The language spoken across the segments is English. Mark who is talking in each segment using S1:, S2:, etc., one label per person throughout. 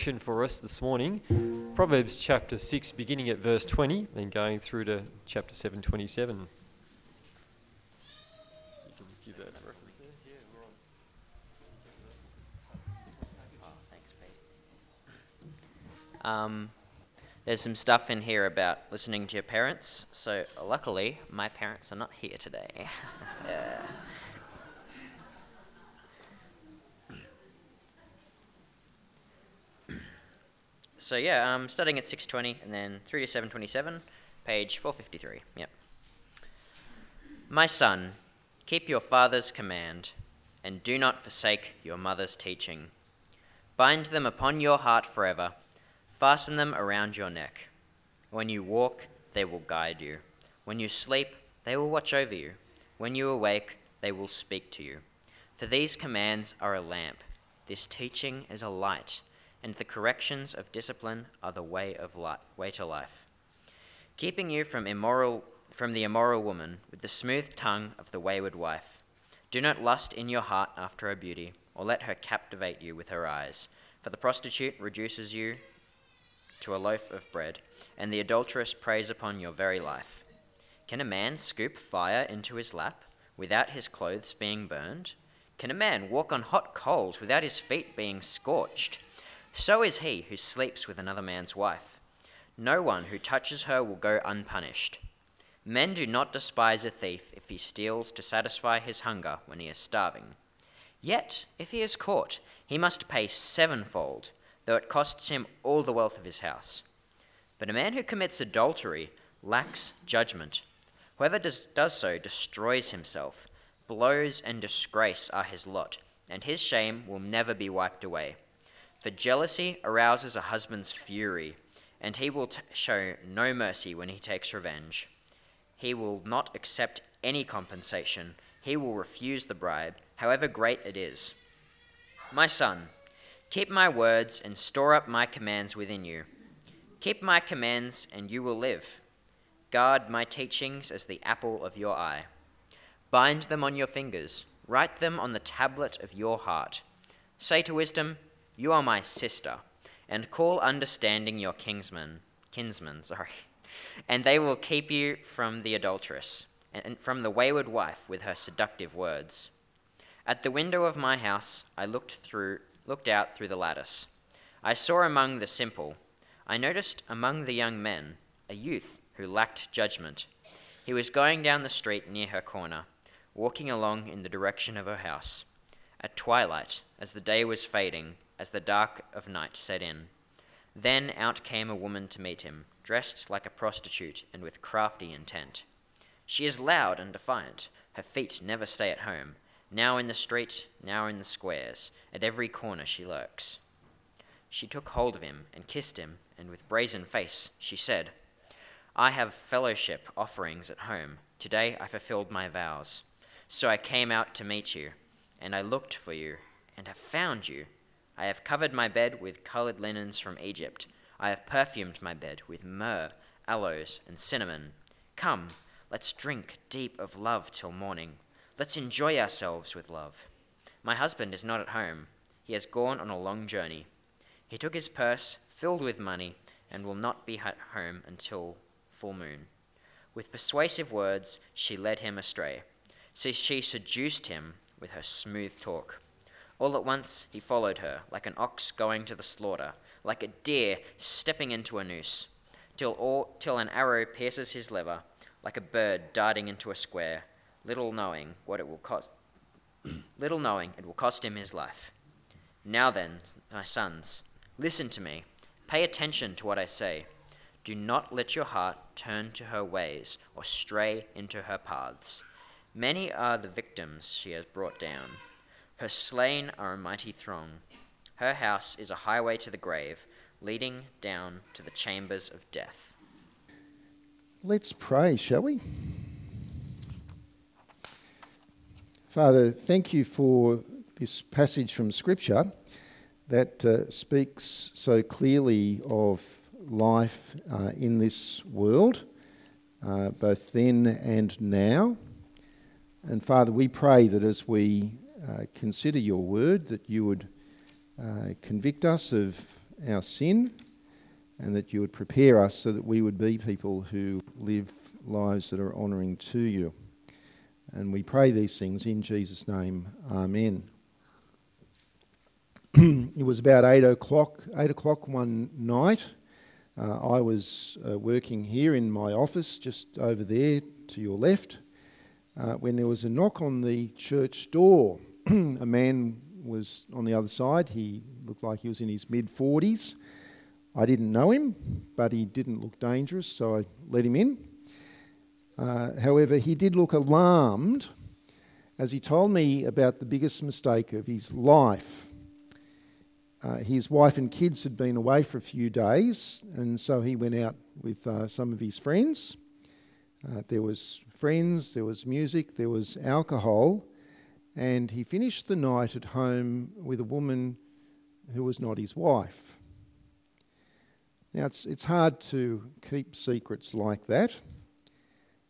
S1: for us this morning Proverbs chapter 6, beginning at verse 20 and going through to chapter 7, 27. You can give that reference there. Yeah, we're on.
S2: Oh, thanks, Pete. Um, there's some stuff in here about listening to your parents. So, luckily, my parents are not here today. yeah. So yeah, um, starting at 620 and then through to 727, page 453. Yep. My son, keep your father's command, and do not forsake your mother's teaching. Bind them upon your heart forever, fasten them around your neck. When you walk, they will guide you. When you sleep, they will watch over you. When you awake, they will speak to you. For these commands are a lamp, this teaching is a light and the corrections of discipline are the way of li- way to life. Keeping you from immoral from the immoral woman with the smooth tongue of the wayward wife. Do not lust in your heart after her beauty, or let her captivate you with her eyes. For the prostitute reduces you to a loaf of bread, and the adulteress preys upon your very life. Can a man scoop fire into his lap without his clothes being burned? Can a man walk on hot coals without his feet being scorched? So is he who sleeps with another man's wife. No one who touches her will go unpunished. Men do not despise a thief if he steals to satisfy his hunger when he is starving. Yet, if he is caught, he must pay sevenfold, though it costs him all the wealth of his house. But a man who commits adultery lacks judgment. Whoever does, does so destroys himself. Blows and disgrace are his lot, and his shame will never be wiped away. For jealousy arouses a husband's fury, and he will t- show no mercy when he takes revenge. He will not accept any compensation, he will refuse the bribe, however great it is. My son, keep my words and store up my commands within you. Keep my commands, and you will live. Guard my teachings as the apple of your eye. Bind them on your fingers, write them on the tablet of your heart. Say to wisdom, you are my sister, and call understanding your kinsman, kinsman, sorry, and they will keep you from the adulteress, and from the wayward wife with her seductive words. At the window of my house I looked through looked out through the lattice. I saw among the simple, I noticed among the young men, a youth who lacked judgment. He was going down the street near her corner, walking along in the direction of her house. At twilight, as the day was fading, as the dark of night set in. Then out came a woman to meet him, dressed like a prostitute and with crafty intent. She is loud and defiant. Her feet never stay at home. Now in the street, now in the squares. At every corner she lurks. She took hold of him and kissed him, and with brazen face she said, I have fellowship offerings at home. Today I fulfilled my vows. So I came out to meet you, and I looked for you, and have found you. I have covered my bed with colored linens from Egypt. I have perfumed my bed with myrrh, aloes, and cinnamon. Come, let's drink deep of love till morning. Let's enjoy ourselves with love. My husband is not at home. He has gone on a long journey. He took his purse filled with money and will not be at home until full moon. With persuasive words, she led him astray. So she seduced him with her smooth talk. All at once he followed her, like an ox going to the slaughter, like a deer stepping into a noose, till, all, till an arrow pierces his liver, like a bird darting into a square, little knowing what it will cost, little knowing it will cost him his life. Now then, my sons, listen to me. Pay attention to what I say. Do not let your heart turn to her ways or stray into her paths. Many are the victims she has brought down her slain are a mighty throng. Her house is a highway to the grave, leading down to the chambers of death.
S3: Let's pray, shall we? Father, thank you for this passage from Scripture that uh, speaks so clearly of life uh, in this world, uh, both then and now. And Father, we pray that as we uh, consider your word, that you would uh, convict us of our sin and that you would prepare us so that we would be people who live lives that are honouring to you. And we pray these things in Jesus' name. Amen. it was about eight o'clock. Eight o'clock one night. Uh, I was uh, working here in my office, just over there to your left, uh, when there was a knock on the church door. a man was on the other side. He looked like he was in his mid 40s. I didn't know him, but he didn't look dangerous, so I let him in. Uh, however, he did look alarmed as he told me about the biggest mistake of his life. Uh, his wife and kids had been away for a few days, and so he went out with uh, some of his friends. Uh, there was friends, there was music, there was alcohol, and he finished the night at home with a woman who was not his wife. Now, it's, it's hard to keep secrets like that.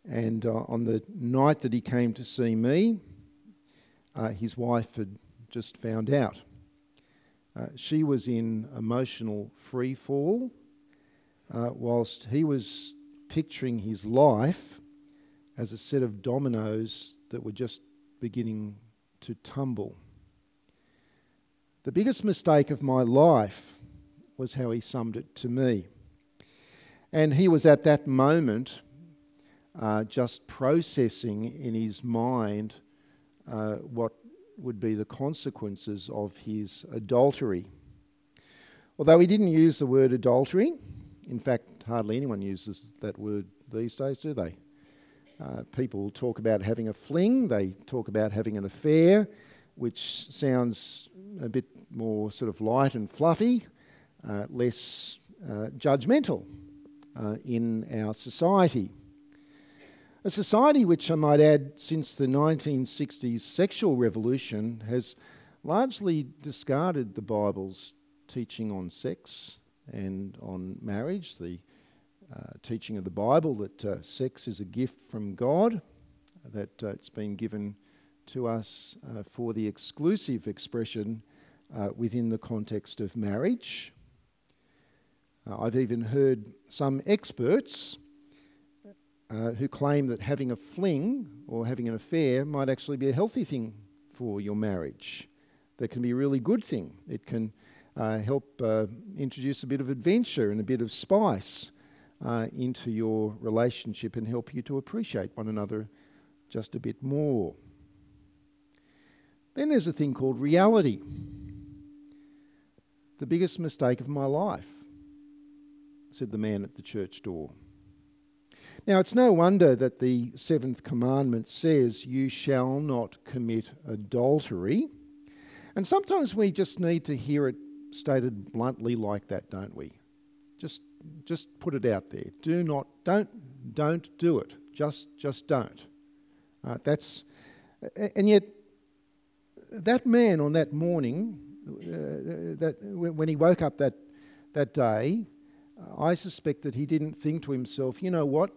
S3: And uh, on the night that he came to see me, uh, his wife had just found out. Uh, she was in emotional free fall, uh, whilst he was picturing his life as a set of dominoes that were just beginning to tumble. The biggest mistake of my life was how he summed it to me. And he was at that moment uh, just processing in his mind uh, what would be the consequences of his adultery. Although he didn't use the word adultery, in fact, hardly anyone uses that word these days, do they? Uh, people talk about having a fling, they talk about having an affair, which sounds a bit more sort of light and fluffy, uh, less uh, judgmental uh, in our society. A society which I might add, since the 1960s sexual revolution, has largely discarded the Bible's teaching on sex and on marriage, the uh, teaching of the Bible that uh, sex is a gift from God, that uh, it's been given to us uh, for the exclusive expression uh, within the context of marriage. I've even heard some experts who claim that having a fling or having an affair might actually be a healthy thing for your marriage. That can be a really good thing. It can uh, help uh, introduce a bit of adventure and a bit of spice uh, into your relationship and help you to appreciate one another just a bit more. Then there's a thing called reality. The biggest mistake of my life, said the man at the church door. Now, it's no wonder that the seventh commandment says, You shall not commit adultery. And sometimes we just need to hear it stated bluntly like that, don't we? Just, just put it out there. Do not, don't, don't do it. Just, just don't. Uh, that's, and yet, that man on that morning, uh, that when he woke up that that day, I suspect that he didn't think to himself, you know what?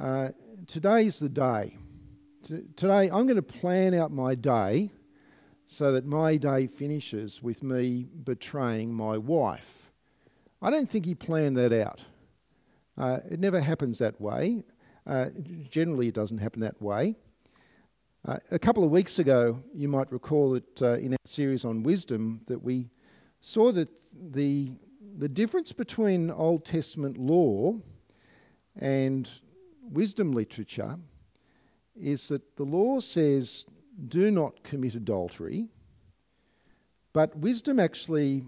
S3: Uh, today's the day. T- today, I'm going to plan out my day so that my day finishes with me betraying my wife. I don't think he planned that out. Uh, it never happens that way. Uh, generally, it doesn't happen that way. Uh, a couple of weeks ago, you might recall that uh, in our series on wisdom, that we saw that the the difference between Old Testament law and wisdom literature is that the law says do not commit adultery, but wisdom actually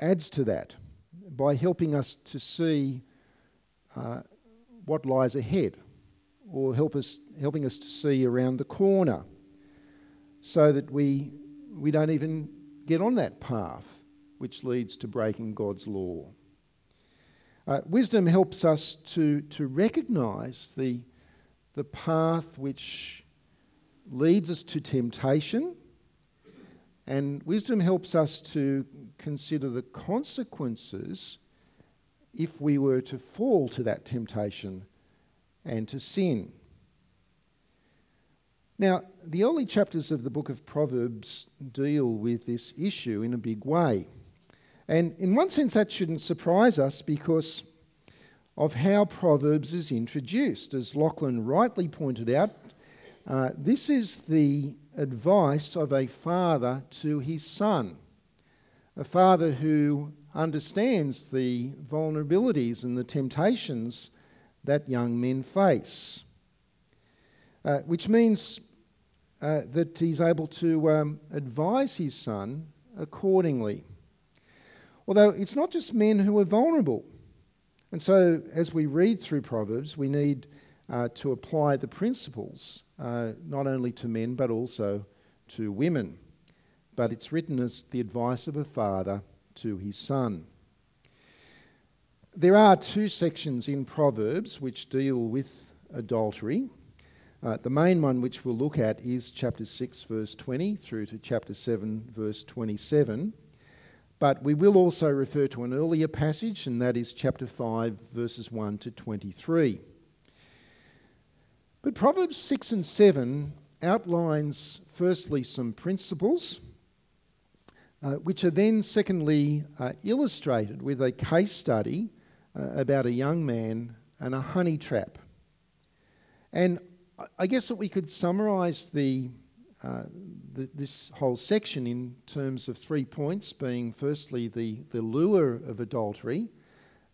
S3: adds to that by helping us to see uh, what lies ahead or help us, helping us to see around the corner so that we, we don't even get on that path which leads to breaking God's law. Uh, wisdom helps us to, to recognize the, the path which leads us to temptation, and wisdom helps us to consider the consequences if we were to fall to that temptation and to sin. Now, the early chapters of the book of Proverbs deal with this issue in a big way. And in one sense, that shouldn't surprise us because of how Proverbs is introduced. As Lachlan rightly pointed out, uh, this is the advice of a father to his son, a father who understands the vulnerabilities and the temptations that young men face, uh, which means uh, that he's able to um, advise his son accordingly. Although it's not just men who are vulnerable. And so, as we read through Proverbs, we need uh, to apply the principles uh, not only to men but also to women. But it's written as the advice of a father to his son. There are two sections in Proverbs which deal with adultery. Uh, the main one which we'll look at is chapter 6, verse 20 through to chapter 7, verse 27. But we will also refer to an earlier passage, and that is chapter 5, verses 1 to 23. But Proverbs 6 and 7 outlines firstly some principles, uh, which are then secondly uh, illustrated with a case study uh, about a young man and a honey trap. And I guess that we could summarise the, uh, the, this whole section in terms of three points, being firstly the, the lure of adultery,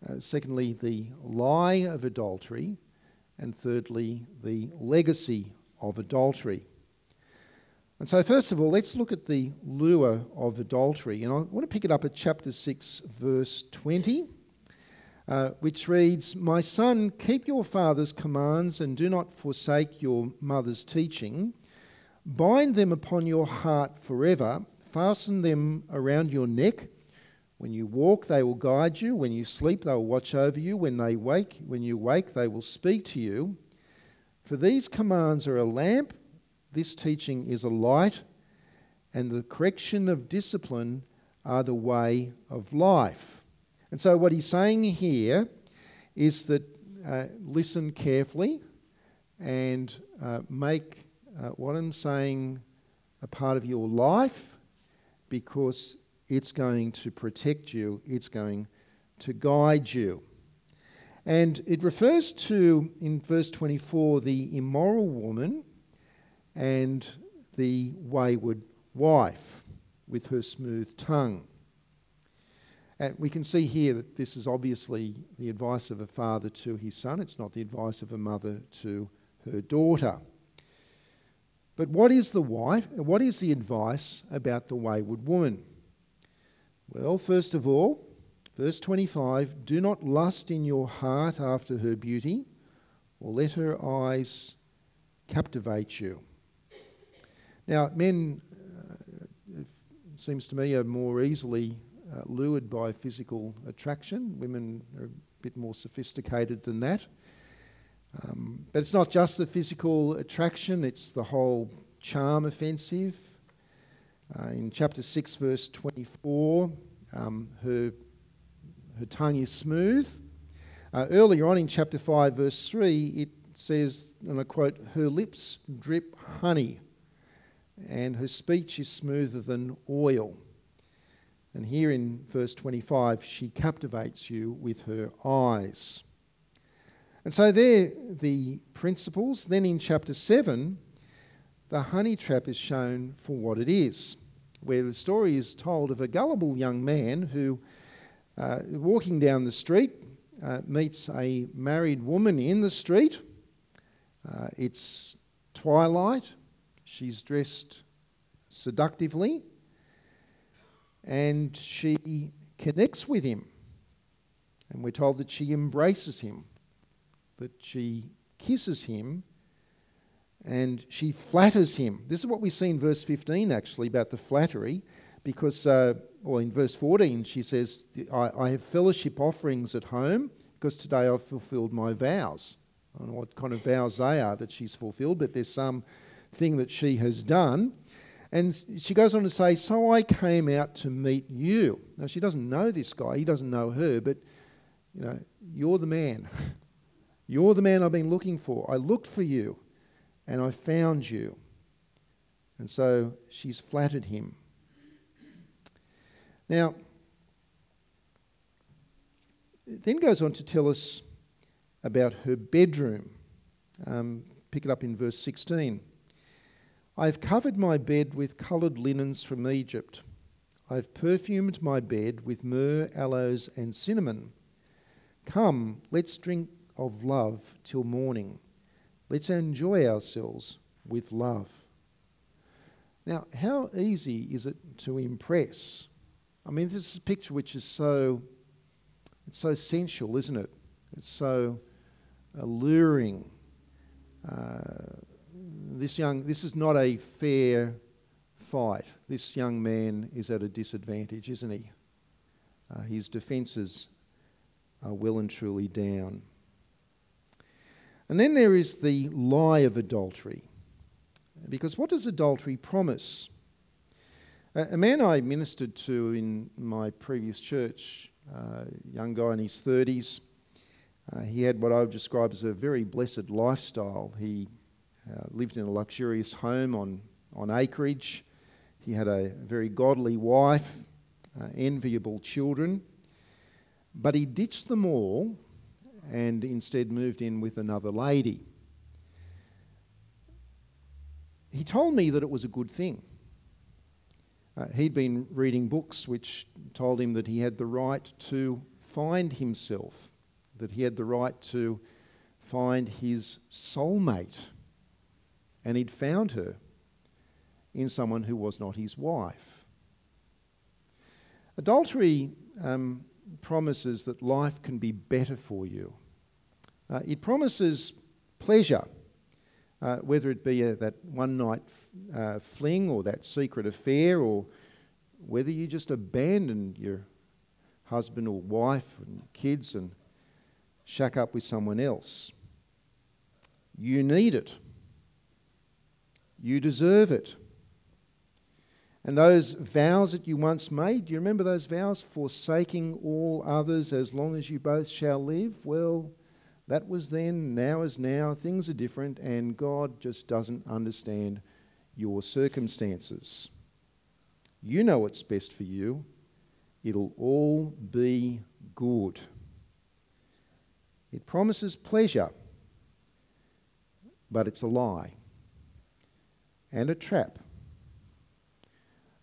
S3: uh, secondly the lie of adultery, and thirdly, the legacy of adultery. And so, first of all, let's look at the lure of adultery. And I want to pick it up at chapter 6, verse 20, uh, which reads My son, keep your father's commands and do not forsake your mother's teaching. Bind them upon your heart forever, fasten them around your neck. When you walk, they will guide you. When you sleep, they will watch over you. When they wake, when you wake, they will speak to you. For these commands are a lamp, this teaching is a light, and the correction of discipline are the way of life. And so, what he's saying here is that uh, listen carefully and uh, make uh, what I'm saying a part of your life because it's going to protect you, it's going to guide you. And it refers to, in verse 24, the immoral woman and the wayward wife with her smooth tongue. And we can see here that this is obviously the advice of a father to his son, it's not the advice of a mother to her daughter. But what is the wife? What is the advice about the wayward woman? Well, first of all, verse 25 do not lust in your heart after her beauty, or let her eyes captivate you. Now, men, uh, it seems to me, are more easily uh, lured by physical attraction. Women are a bit more sophisticated than that. Um, but it's not just the physical attraction, it's the whole charm offensive. Uh, in chapter 6, verse 24, um, her, her tongue is smooth. Uh, earlier on in chapter 5, verse 3, it says, and I quote, her lips drip honey, and her speech is smoother than oil. And here in verse 25, she captivates you with her eyes. And so there the principles. Then in chapter 7, the honey trap is shown for what it is, where the story is told of a gullible young man who, uh, walking down the street, uh, meets a married woman in the street. Uh, it's twilight. She's dressed seductively and she connects with him. And we're told that she embraces him that she kisses him and she flatters him. This is what we see in verse 15 actually about the flattery, because, uh, well, in verse 14 she says, I, I have fellowship offerings at home because today I've fulfilled my vows. I don't know what kind of vows they are that she's fulfilled, but there's some thing that she has done. And she goes on to say, So I came out to meet you. Now, she doesn't know this guy, he doesn't know her, but, you know, you're the man. You're the man I've been looking for. I looked for you and I found you. And so she's flattered him. Now, It then goes on to tell us about her bedroom. Um, pick it up in verse 16. I have covered my bed with coloured linens from Egypt. I have perfumed my bed with myrrh, aloes, and cinnamon. Come, let's drink of love till morning. Let's enjoy ourselves with love. Now, how easy is it to impress? I mean, this is a picture which is so, it's so sensual, isn't it? It's so alluring. Uh, this young, this is not a fair fight. This young man is at a disadvantage, isn't he? Uh, his defences are well and truly down. And then there is the lie of adultery. Because what does adultery promise? A man I ministered to in my previous church, a young guy in his 30s, uh, he had what I would describe as a very blessed lifestyle. He uh, lived in a luxurious home on, on acreage. He had a very godly wife, uh, enviable children, but he ditched them all and instead moved in with another lady. He told me that it was a good thing. Uh, he'd been reading books which told him that he had the right to find himself, that he had the right to find his soulmate. And he'd found her in someone who was not his wife. Adultery um, promises that life can be better for you. Uh, it promises pleasure, uh, whether it be a, that one night uh, fling or that secret affair, or whether you just abandon your husband or wife and kids and shack up with someone else. You need it. You deserve it. And those vows that you once made, do you remember those vows? Forsaking all others as long as you both shall live? Well, that was then, now is now. Things are different, and God just doesn't understand your circumstances. You know what's best for you. It'll all be good. It promises pleasure, but it's a lie and a trap.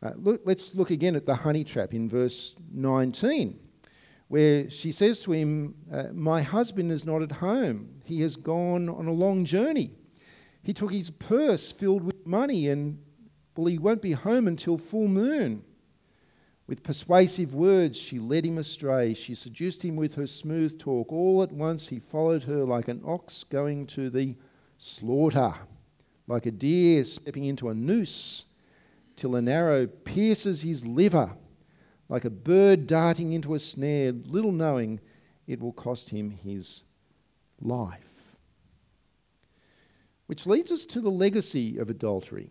S3: Uh, look, let's look again at the honey trap in verse 19, where she says to him, uh, My husband is not at home. He has gone on a long journey. He took his purse filled with money, and, well, he won't be home until full moon. With persuasive words, she led him astray. She seduced him with her smooth talk. All at once, he followed her like an ox going to the slaughter, like a deer stepping into a noose till an arrow pierces his liver, like a bird darting into a snare, little knowing it will cost him his life. Which leads us to the legacy of adultery.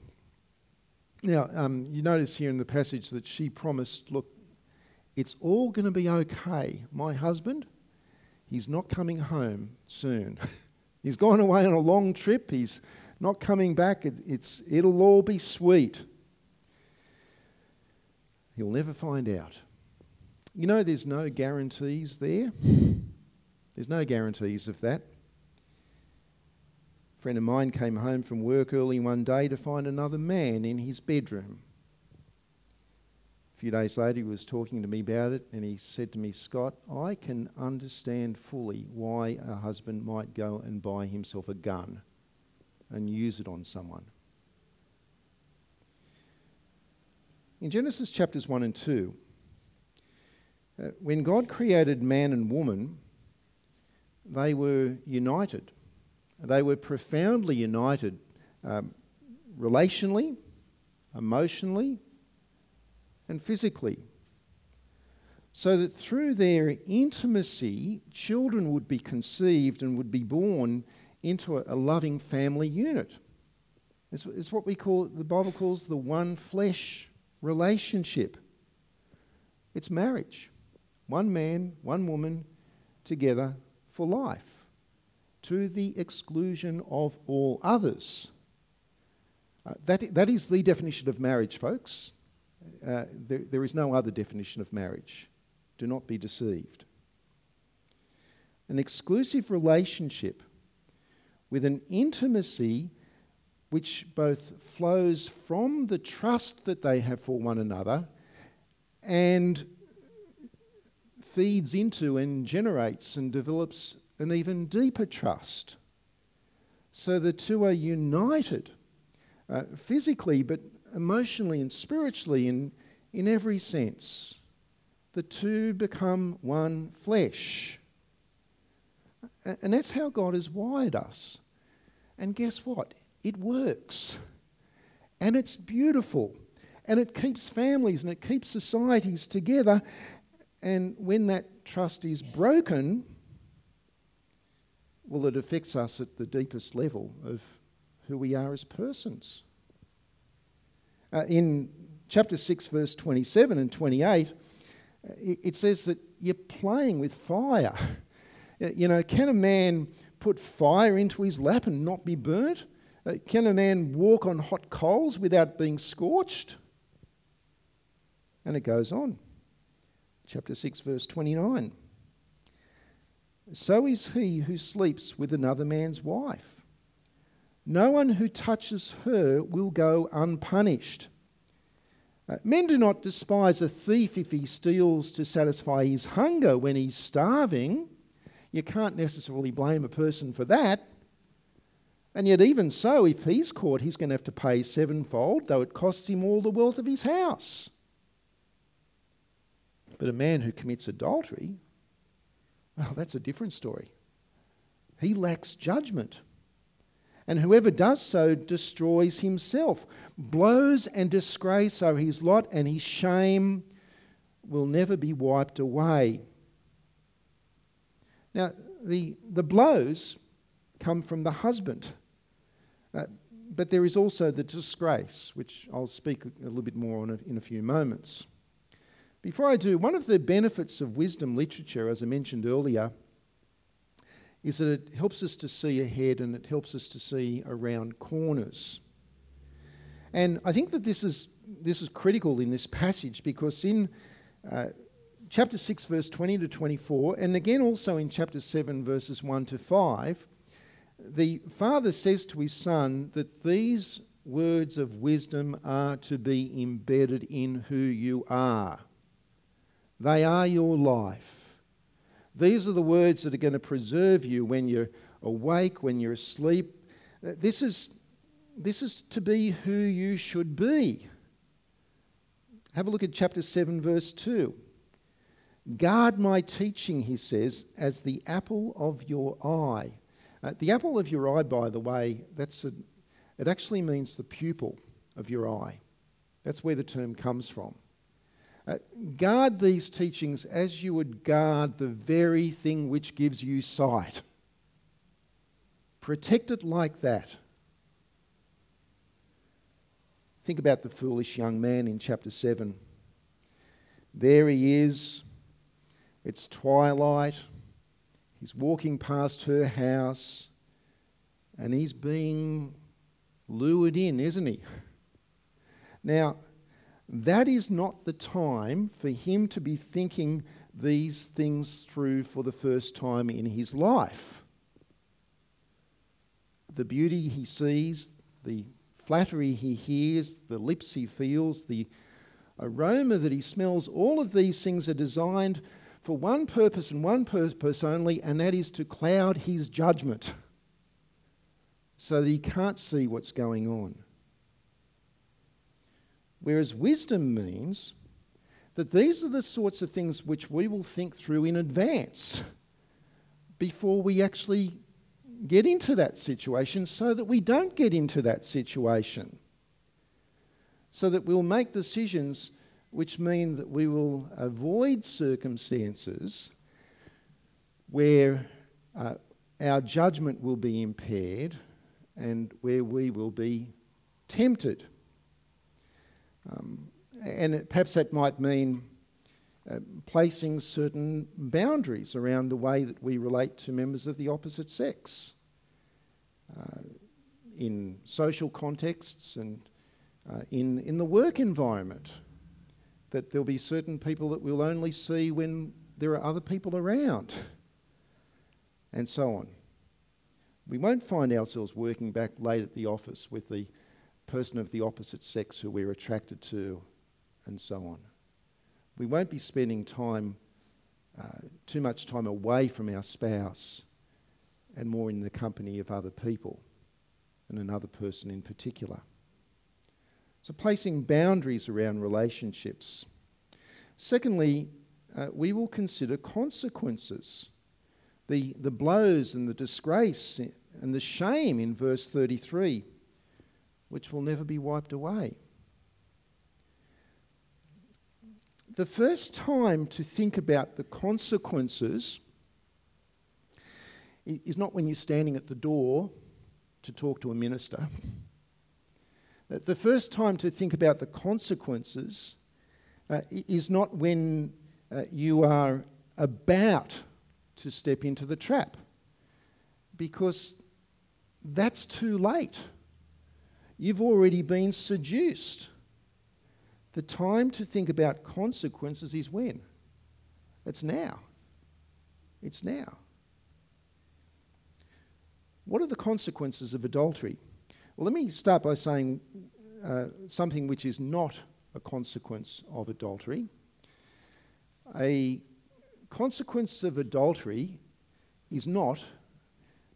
S3: Now, um, you notice here in the passage that she promised, look, it's all going to be okay. My husband, he's not coming home soon. he's gone away on a long trip. He's not coming back. It, it's, it'll all be sweet. You'll never find out. You know, there's no guarantees there. There's no guarantees of that. A friend of mine came home from work early one day to find another man in his bedroom. A few days later, he was talking to me about it, and he said to me, Scott, I can understand fully why a husband might go and buy himself a gun and use it on someone. In Genesis chapters 1 and 2, uh, when God created man and woman, they were united. They were profoundly united um, relationally, emotionally, and physically. So that through their intimacy, children would be conceived and would be born into a, a loving family unit. It's, it's what we call, the Bible calls the one flesh relationship. It's marriage. One man, one woman together for life, to the exclusion of all others. Uh, that, that is the definition of marriage, folks. Uh, there, there is no other definition of marriage. Do not be deceived. an exclusive relationship with an intimacy which both flows from the trust that they have for one another and feeds into and generates and develops an even deeper trust. So the two are united uh, physically, but emotionally and spiritually in, in every sense. The two become one flesh. And that's how God has wired us. And guess what? It works. And it's beautiful. And it keeps families and it keeps societies together. And when that trust is broken, well, it affects us at the deepest level of who we are as persons. Uh, in chapter 6, verse 27 and 28, uh, it, it says that you're playing with fire. You know, can a man put fire into his lap and not be burnt? Uh, can a man walk on hot coals without being scorched? And it goes on. Chapter 6, verse 29. So is he who sleeps with another man's wife. No one who touches her will go unpunished. Uh, men do not despise a thief if he steals to satisfy his hunger when he's starving. You can't necessarily blame a person for that. And yet, even so, if he's caught, he's going to have to pay sevenfold, though it costs him all the wealth of his house. But a man who commits adultery, well, that's a different story. He lacks judgment. And whoever does so destroys himself. Blows and disgrace are his lot, and his shame will never be wiped away. Now, the, the blows come from the husband. Uh, but there is also the disgrace, which I'll speak a little bit more on in a few moments. Before I do, one of the benefits of wisdom literature, as I mentioned earlier, is that it helps us to see ahead and it helps us to see around corners. And I think that this is, this is critical in this passage because in uh, chapter 6, verse 20 to 24, and again also in chapter 7, verses 1 to 5, the father says to his son that these words of wisdom are to be embedded in who you are. They are your life. These are the words that are going to preserve you when you're awake, when you're asleep. This is, this is to be who you should be. Have a look at chapter 7, verse 2. Guard my teaching, he says, as the apple of your eye. Uh, the apple of your eye, by the way, that's a, it actually means the pupil of your eye. That's where the term comes from. Uh, guard these teachings as you would guard the very thing which gives you sight. Protect it like that. Think about the foolish young man in chapter 7. There he is. It's twilight. He's walking past her house and he's being lured in, isn't he? Now, that is not the time for him to be thinking these things through for the first time in his life. The beauty he sees, the flattery he hears, the lips he feels, the aroma that he smells, all of these things are designed for one purpose and one purpose only, and that is to cloud his judgment so that he can't see what's going on. Whereas wisdom means that these are the sorts of things which we will think through in advance before we actually get into that situation so that we don't get into that situation. So that we'll make decisions which mean that we will avoid circumstances where uh, our judgment will be impaired and where we will be tempted. Um, and perhaps that might mean uh, placing certain boundaries around the way that we relate to members of the opposite sex uh, in social contexts and uh, in, in the work environment. That there'll be certain people that we'll only see when there are other people around. and so on. We won't find ourselves working back late at the office with the person of the opposite sex who we're attracted to, and so on. We won't be spending time, uh, too much time away from our spouse and more in the company of other people and another person in particular. So, placing boundaries around relationships. Secondly, uh, we will consider consequences the, the blows and the disgrace and the shame in verse 33, which will never be wiped away. The first time to think about the consequences is not when you're standing at the door to talk to a minister. The first time to think about the consequences uh, is not when uh, you are about to step into the trap, because that's too late. You've already been seduced. The time to think about consequences is when? It's now. It's now. What are the consequences of adultery? Let me start by saying uh, something which is not a consequence of adultery. A consequence of adultery is not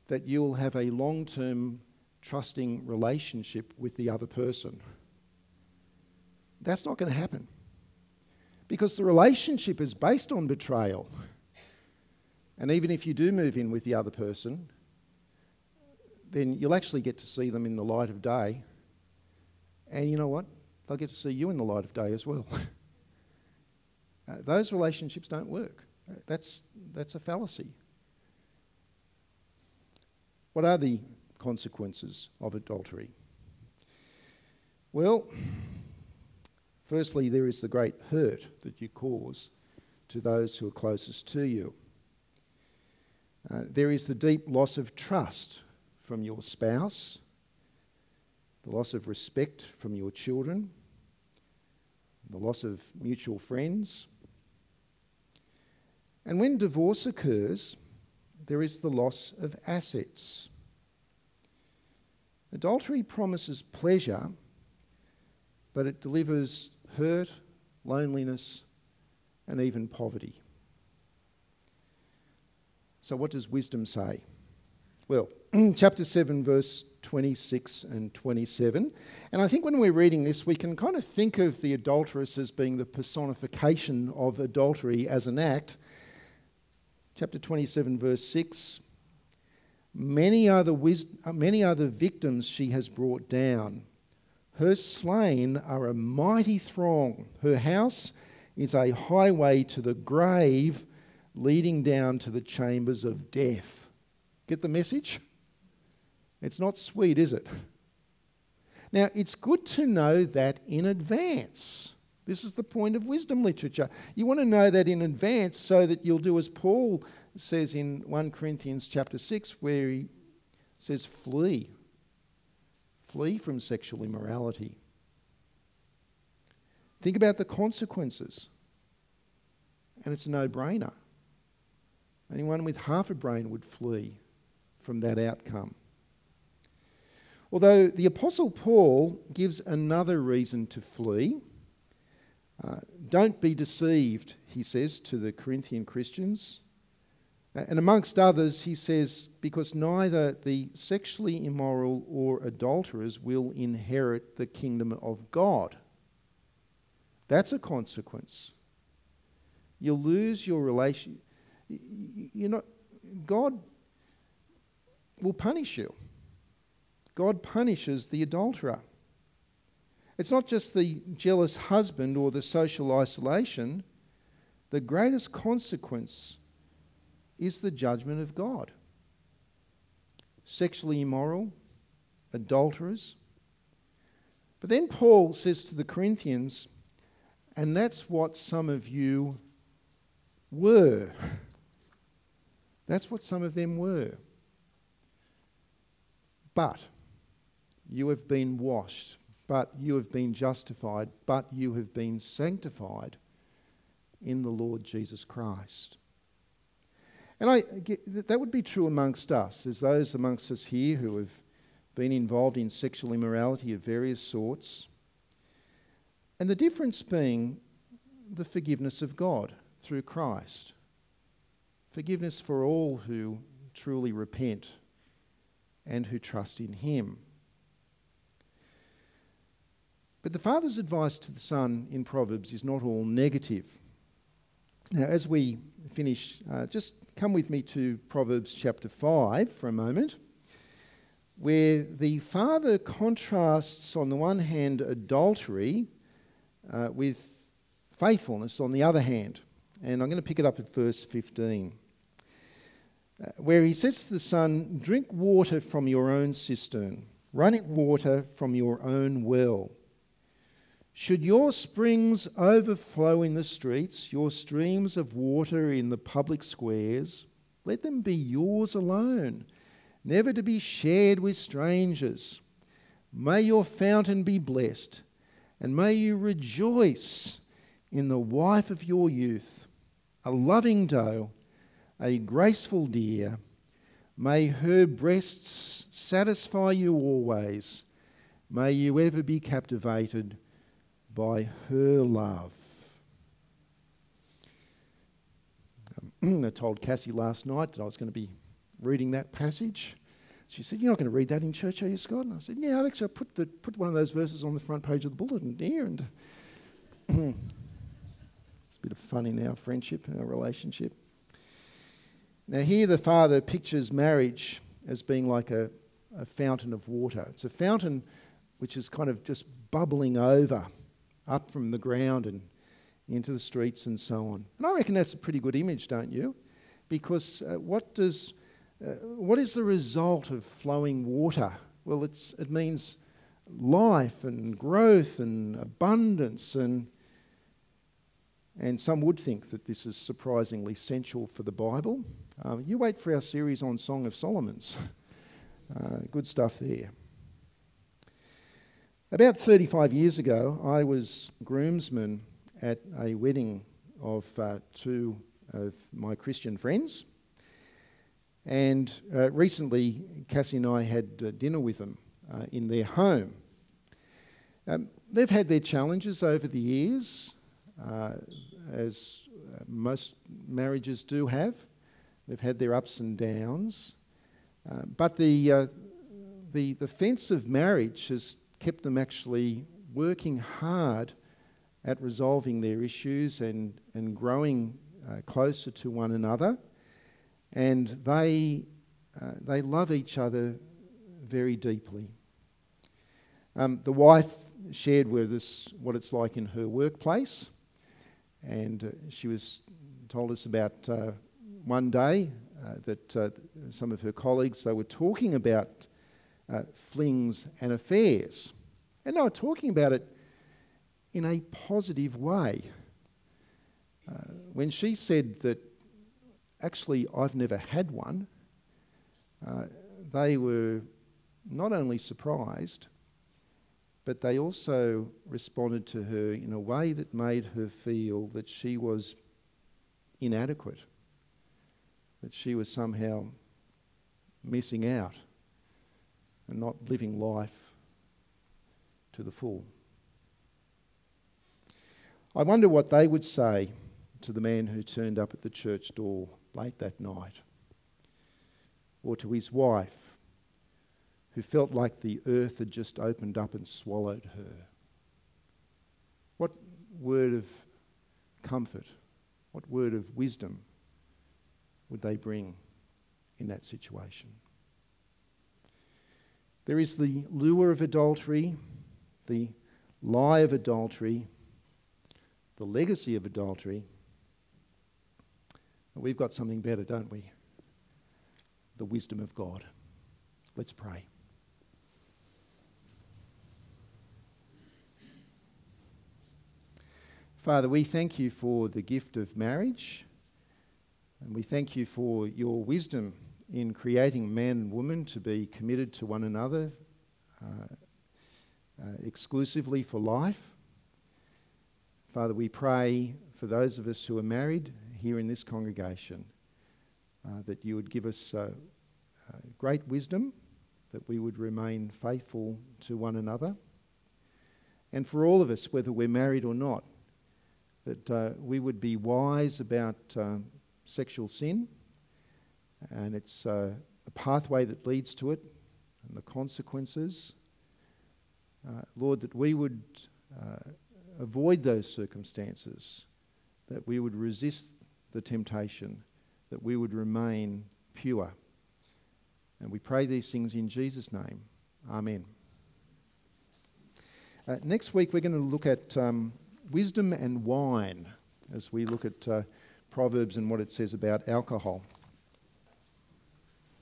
S3: that you'll have a long term trusting relationship with the other person. That's not going to happen because the relationship is based on betrayal. And even if you do move in with the other person, then you'll actually get to see them in the light of day. And you know what? They'll get to see you in the light of day as well. uh, those relationships don't work. Uh, that's, that's a fallacy. What are the consequences of adultery? Well, firstly, there is the great hurt that you cause to those who are closest to you. Uh, there is the deep loss of trust from your spouse, the loss of respect from your children, the loss of mutual friends. And when divorce occurs, there is the loss of assets. Adultery promises pleasure, but it delivers hurt, loneliness, and even poverty. So, what does wisdom say? Well, chapter 7, verse 26 and 27. And I think when we're reading this, we can kind of think of the adulteress as being the personification of adultery as an act. Chapter 27, verse 6. Many other, wis- uh, many other victims she has brought down. Her slain are a mighty throng. Her house is a highway to the grave, leading down to the chambers of death. Get the message? It's not sweet, is it? Now, it's good to know that in advance. This is the point of wisdom literature. You want to know that in advance so that you'll do as Paul says in 1 Corinthians chapter 6, where he says, Flee. Flee from sexual immorality. Think about the consequences. And it's a no brainer. Anyone with half a brain would flee from that outcome. Although the Apostle Paul gives another reason to flee. Uh, don't be deceived, he says to the Corinthian Christians. And amongst others, he says, because neither the sexually immoral or adulterers will inherit the kingdom of God. That's a consequence. You'll lose your relation. You're not, God will punish you. God punishes the adulterer. It's not just the jealous husband or the social isolation. The greatest consequence is the judgment of God. Sexually immoral, adulterers. But then Paul says to the Corinthians, and that's what some of you were. That's what some of them were. But you have been washed, but you have been justified, but you have been sanctified in the Lord Jesus Christ. And I, that would be true amongst us. There's those amongst us here who have been involved in sexual immorality of various sorts. And the difference being the forgiveness of God through Christ. Forgiveness for all who truly repent and who trust in Him. But the father's advice to the son in Proverbs is not all negative. Now, as we finish, uh, just come with me to Proverbs chapter 5 for a moment, where the father contrasts, on the one hand, adultery uh, with faithfulness on the other hand. And I'm going to pick it up at verse 15, uh, where he says to the son, Drink water from your own cistern, running water from your own well. Should your springs overflow in the streets, your streams of water in the public squares, let them be yours alone, never to be shared with strangers. May your fountain be blessed, and may you rejoice in the wife of your youth, a loving doe, a graceful deer. May her breasts satisfy you always. May you ever be captivated by her love. Um, I told Cassie last night that I was going to be reading that passage. She said, You're not going to read that in church, are you, Scott? And I said, Yeah, Alex, I'll put, the, put one of those verses on the front page of the bulletin here. And it's a bit of fun in our friendship, our relationship. Now, here the father pictures marriage as being like a, a fountain of water. It's a fountain which is kind of just bubbling over up from the ground and into the streets and so on. And I reckon that's a pretty good image, don't you? Because uh, what does uh, what is the result of flowing water? Well, it's, it means life and growth and abundance and and some would think that this is surprisingly essential for the Bible. Um, you wait for our series on Song of Solomon's. Uh, good stuff there. About 35 years ago, I was groomsman at a wedding of uh, two of my Christian friends. And uh, recently, Cassie and I had uh, dinner with them uh, in their home. Um, they've had their challenges over the years, uh, as uh, most marriages do have. They've had their ups and downs. but the, the, the fence of marriage has kept them actually working hard at resolving their issues and, and growing uh, closer to one another. And they, uh, they love each other very deeply. Um, the wife shared with us what it's like in her workplace, and uh, she was told us about uh, one day uh, that uh, some of her colleagues they were talking about uh, flings and affairs. And they were talking about it in a positive way. Uh, when she said that actually I've never had one, uh, they were not only surprised, but they also responded to her in a way that made her feel that she was inadequate, that she was somehow missing out and not living life to the full. I wonder what they would say to the man who turned up at the church door late that night, or to his wife who felt like the earth had just opened up and swallowed her. What word of comfort, what word of wisdom would they bring in that situation? There is the lure of adultery, the lie of adultery, the legacy of adultery. We've got something better, don't we? The wisdom of God. Let's pray. Father, we thank you for the gift of marriage, and we thank you for your wisdom in creating man and woman to be committed to one another uh, uh, exclusively for life. Father, we pray for those of us who are married here in this congregation uh, that you would give us uh, uh, great wisdom, that we would remain faithful to one another. And for all of us, whether we're married or not, that uh, we would be wise about sexual sin and it's uh, the pathway that leads to it and the consequences. Uh, Lord, that we would uh, avoid those circumstances, that we would resist the temptation, that we would remain pure. And we pray these things in Jesus' name. Amen. Uh, next week, we're going to look at um, wisdom and wine as we look at uh, Proverbs and what it says about alcohol.